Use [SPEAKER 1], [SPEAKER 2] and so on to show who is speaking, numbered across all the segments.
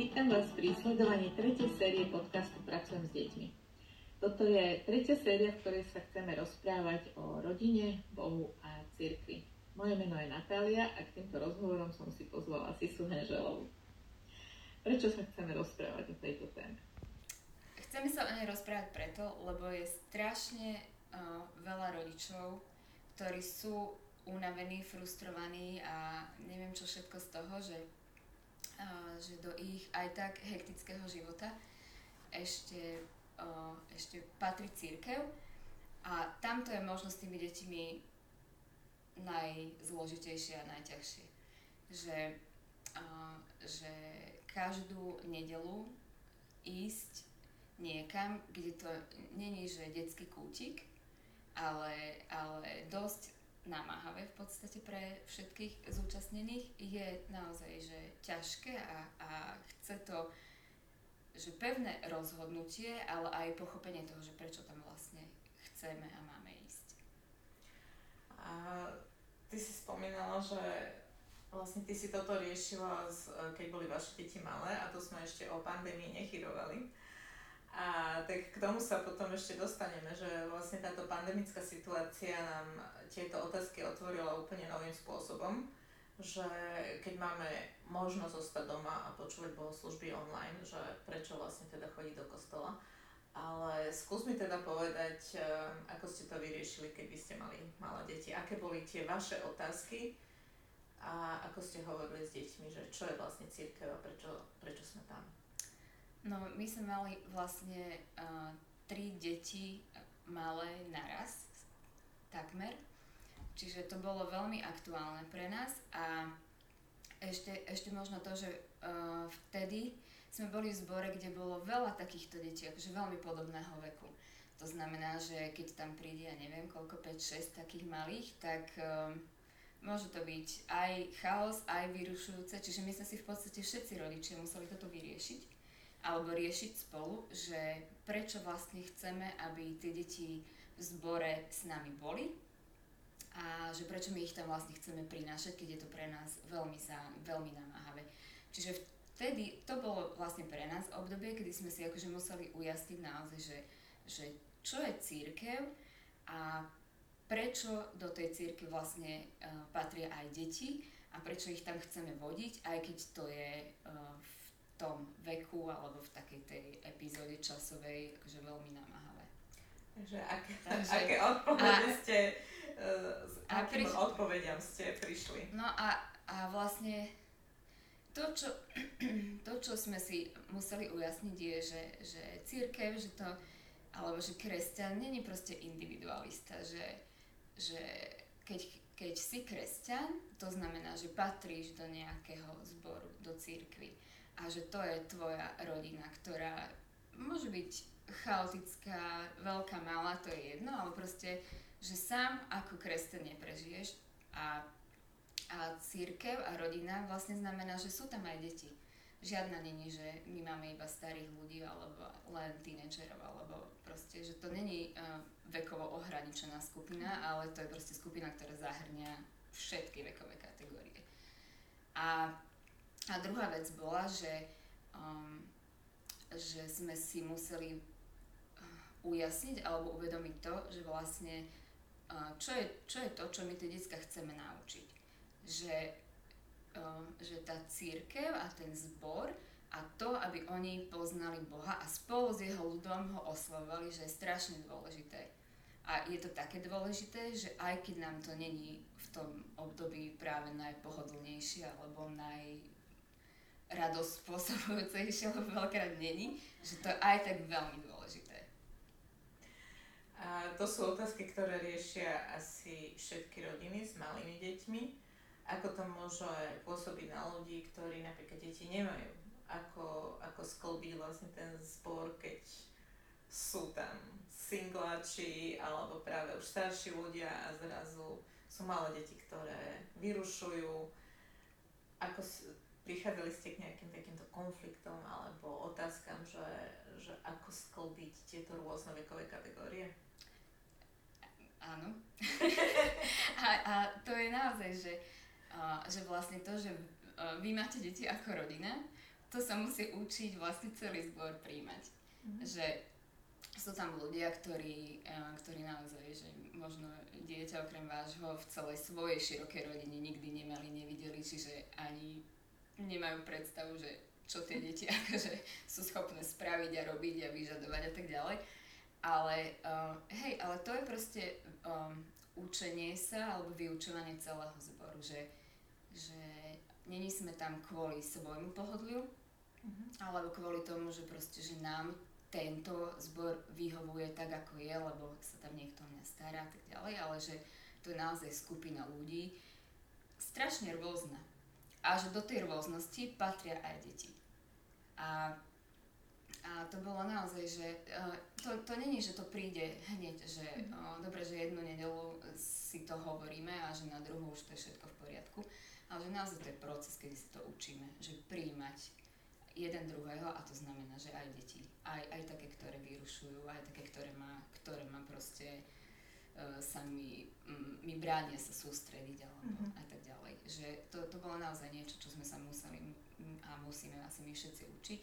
[SPEAKER 1] Vítam vás pri sledovaní tretej série podcastu Pracujem s deťmi. Toto je tretia séria, v ktorej sa chceme rozprávať o rodine, Bohu a cirkvi. Moje meno je Natália a k týmto rozhovorom som si pozvala Sisu Henželovu. Prečo sa chceme rozprávať o tejto téme?
[SPEAKER 2] Chceme sa o nej rozprávať preto, lebo je strašne uh, veľa rodičov, ktorí sú unavení, frustrovaní a neviem čo všetko z toho, že že do ich aj tak hektického života ešte, ešte patrí církev a tamto je možno s tými deťmi najzložitejšie a najťažšie. Že, že každú nedelu ísť niekam, kde to není, že detský kútik, ale, ale dosť namáhavé v podstate pre všetkých zúčastnených, je naozaj že ťažké a, a chce to že pevné rozhodnutie, ale aj pochopenie toho, že prečo tam vlastne chceme a máme ísť.
[SPEAKER 3] A ty si spomínala, že vlastne ty si toto riešila, keď boli vaše deti malé a to sme ešte o pandémii nechyrovali. A tak k tomu sa potom ešte dostaneme, že vlastne táto pandemická situácia nám tieto otázky otvorila úplne novým spôsobom, že keď máme možnosť zostať doma a počúvať bohoslužby online, že prečo vlastne teda chodiť do kostola. Ale skús mi teda povedať, eh, ako ste to vyriešili, keď by ste mali malé deti. Aké boli tie vaše otázky a ako ste hovorili s deťmi, že čo je vlastne církev a prečo, prečo sme tam?
[SPEAKER 2] No, my sme mali vlastne uh, tri deti malé naraz, takmer. Čiže to bolo veľmi aktuálne pre nás a ešte, ešte možno to, že uh, vtedy sme boli v zbore, kde bolo veľa takýchto detí, akože veľmi podobného veku. To znamená, že keď tam príde, ja neviem, koľko, 5-6 takých malých, tak uh, môže to byť aj chaos, aj vyrušujúce, čiže my sme si v podstate všetci rodičia museli toto vyriešiť alebo riešiť spolu, že prečo vlastne chceme, aby tie deti v zbore s nami boli a že prečo my ich tam vlastne chceme prinášať, keď je to pre nás veľmi, za, veľmi namáhavé. Čiže vtedy to bolo vlastne pre nás obdobie, kedy sme si akože museli ujasniť naozaj, že, že čo je církev a prečo do tej círky vlastne uh, patria aj deti a prečo ich tam chceme vodiť, aj keď to je uh, tom veku alebo v takej tej epizóde časovej akože veľmi namáhavé.
[SPEAKER 3] Takže aké, Takže, aké odpovede a, ste, uh, s akým priš... odpovediam ste prišli?
[SPEAKER 2] No a, a vlastne to čo, to, čo sme si museli ujasniť je, že, že církev, že to, alebo že kresťan není proste individualista, že, že keď, keď si kresťan, to znamená, že patríš do nejakého zboru, do církvy a že to je tvoja rodina, ktorá môže byť chaotická, veľká, malá, to je jedno, ale proste, že sám ako kresťan neprežiješ a, a církev a rodina vlastne znamená, že sú tam aj deti. Žiadna není, že my máme iba starých ľudí alebo len tínedžerov, alebo proste, že to není uh, vekovo ohraničená skupina, ale to je proste skupina, ktorá zahrňa všetky vekové kategórie. A a druhá vec bola, že, um, že sme si museli uh, ujasniť alebo uvedomiť to, že vlastne uh, čo, je, čo je to, čo my tie detská chceme naučiť. Že, um, že tá církev a ten zbor a to, aby oni poznali Boha a spolu s jeho ľudom ho oslavovali, že je strašne dôležité. A je to také dôležité, že aj keď nám to není v tom období práve najpohodlnejšie alebo naj, radosť spôsobujúcejšie, lebo veľkrát není, že to je aj tak veľmi dôležité.
[SPEAKER 3] A to sú otázky, ktoré riešia asi všetky rodiny s malými deťmi. Ako to môže pôsobiť na ľudí, ktorí napríklad deti nemajú? Ako, ako sklbiť vlastne ten zbor, keď sú tam singláči alebo práve už starší ľudia a zrazu sú malé deti, ktoré vyrušujú. Ako prichádzali ste k nejakým takýmto konfliktom alebo otázkam, že, že ako sklbiť tieto rôzne vekové kategórie?
[SPEAKER 2] Áno. a, a to je naozaj, že, uh, že vlastne to, že vy máte deti ako rodina, to sa musí učiť vlastne celý zbor príjmať. Mm-hmm. Že sú tam ľudia, ktorí, ktorí naozaj, že možno dieťa okrem vášho v celej svojej širokej rodine nikdy nemali, nevideli, čiže ani nemajú predstavu, že čo tie deti akože sú schopné spraviť a robiť a vyžadovať a tak ďalej. Ale uh, hej, ale to je proste um, učenie sa alebo vyučovanie celého zboru, že, že není sme tam kvôli svojmu pohodliu, uh-huh. alebo kvôli tomu, že proste, že nám tento zbor vyhovuje tak, ako je, lebo sa tam niekto mňa stará a tak ďalej, ale že to je naozaj skupina ľudí, strašne rôzna. A že do tej rôznosti patria aj deti. A, a to bolo naozaj, že uh, to, to není, že to príde hneď, že uh, dobre, že jednu nedelu si to hovoríme a že na druhú už to je všetko v poriadku, ale že naozaj to je proces, kedy si to učíme, že príjmať jeden druhého a to znamená, že aj deti, aj, aj také, ktoré vyrušujú, aj také, ktoré má, ktoré má proste sa mi, mi bránia sa sústrediť alebo mm-hmm. a tak ďalej. Že to, to bolo naozaj niečo, čo sme sa museli a musíme asi my všetci učiť,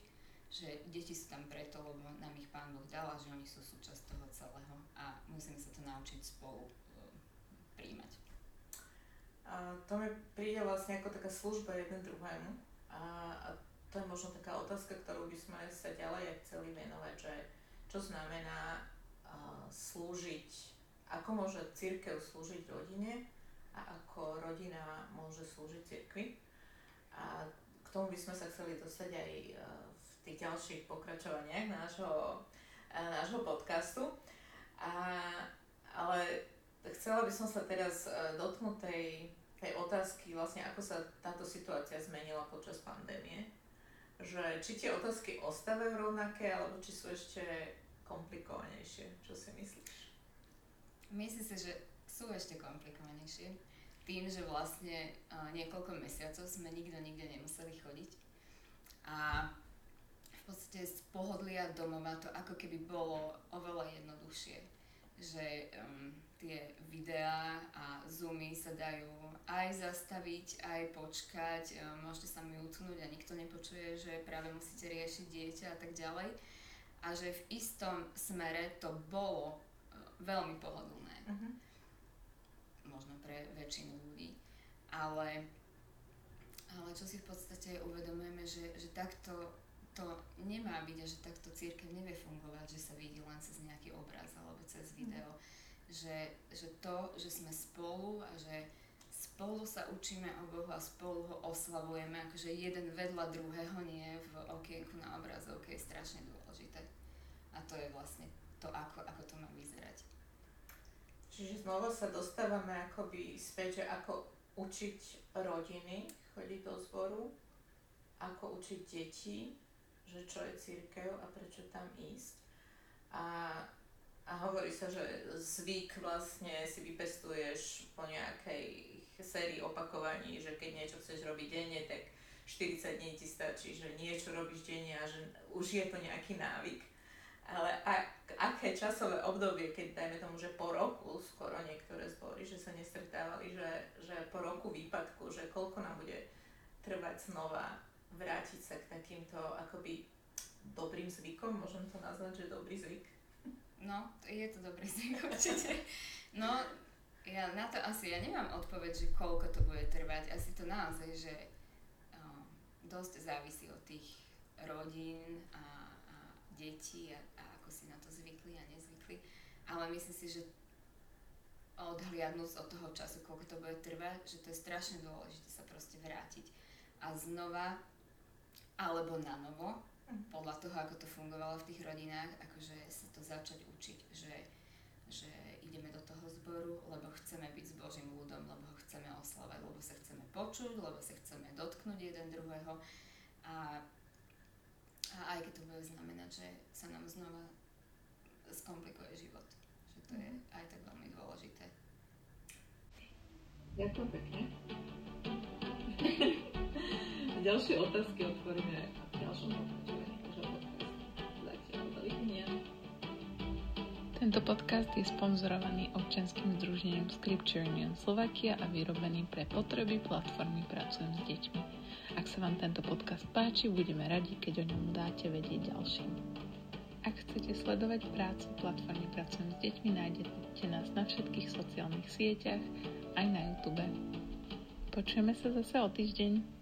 [SPEAKER 2] že deti sú tam preto, lebo nám ich Pán Boh dal a že oni sú súčasť toho celého a musíme sa to naučiť spolu uh, príjmať.
[SPEAKER 3] A to mi príde vlastne ako taká služba jeden druhému a, a to je možno taká otázka, ktorú by sme sa ďalej chceli venovať, že čo znamená uh, slúžiť, ako môže církev slúžiť rodine a ako rodina môže slúžiť cirkvi. A k tomu by sme sa chceli dostať aj uh, v tých ďalších pokračovaniach nášho, uh, nášho podcastu. A, ale chcela by som sa teraz uh, dotknúť tej, tej otázky, vlastne ako sa táto situácia zmenila počas pandémie že či tie otázky ostávajú rovnaké, alebo či sú ešte komplikovanejšie. Čo si myslíš?
[SPEAKER 2] Myslím si, že sú ešte komplikovanejšie. Tým, že vlastne niekoľko mesiacov sme nikto nikde nemuseli chodiť. A v podstate z pohodlia domova to ako keby bolo oveľa jednoduchšie. Že um, tie videá a zoomy sa dajú aj zastaviť, aj počkať, e, môžete sa mi utnúť a nikto nepočuje, že práve musíte riešiť dieťa a tak ďalej. A že v istom smere to bolo veľmi pohodlné. Uh-huh. Možno pre väčšinu ľudí. Ale, ale čo si v podstate uvedomujeme, že, že takto to nemá byť a že takto církev nevie fungovať, že sa vidí len cez nejaký obraz alebo cez video. Uh-huh že, že to, že sme spolu a že spolu sa učíme o Bohu a spolu ho oslavujeme, akože jeden vedľa druhého nie v okienku na obrazovke je strašne dôležité. A to je vlastne to, ako, ako to má vyzerať.
[SPEAKER 3] Čiže znova sa dostávame akoby späť, že ako učiť rodiny chodiť do zboru, ako učiť deti, že čo je církev a prečo tam ísť. A a hovorí sa, že zvyk vlastne si vypestuješ po nejakej sérii opakovaní, že keď niečo chceš robiť denne, tak 40 dní ti stačí, že niečo robíš denne a že už je to nejaký návyk. Ale ak, aké časové obdobie, keď dajme tomu, že po roku skoro niektoré zbory, že sa nestretávali, že, že po roku výpadku, že koľko nám bude trvať znova vrátiť sa k takýmto akoby dobrým zvykom, môžem to nazvať, že dobrý zvyk.
[SPEAKER 2] No, je to dobrý zvyk určite. No, ja na to asi, ja nemám odpoveď, že koľko to bude trvať. Asi to naozaj, že um, dosť závisí od tých rodín a, a detí a, si na to zvykli a nezvykli. Ale myslím si, že odhliadnúť od toho času, koľko to bude trvať, že to je strašne dôležité sa proste vrátiť. A znova, alebo na novo, podľa toho, ako to fungovalo v tých rodinách, akože sa to začať učiť, že, že ideme do toho zboru, lebo chceme byť s Božím ľudom, lebo ho chceme oslavať, lebo sa chceme počuť, lebo sa chceme dotknúť jeden druhého a, a aj keď to bude znamenať, že sa nám znova skomplikuje život, že to je mhm. aj tak veľmi dôležité.
[SPEAKER 1] Ďakujem pekne. Ďalšie otázky otvoríme v ďalšom pokračovaní.
[SPEAKER 4] Tento podcast je sponzorovaný občianským združením Scripture Union Slovakia a vyrobený pre potreby platformy Pracujem s deťmi. Ak sa vám tento podcast páči, budeme radi, keď o ňom dáte vedieť ďalším. Ak chcete sledovať prácu platformy Pracujem s deťmi, nájdete nás na všetkých sociálnych sieťach, aj na YouTube. Počujeme sa zase o týždeň.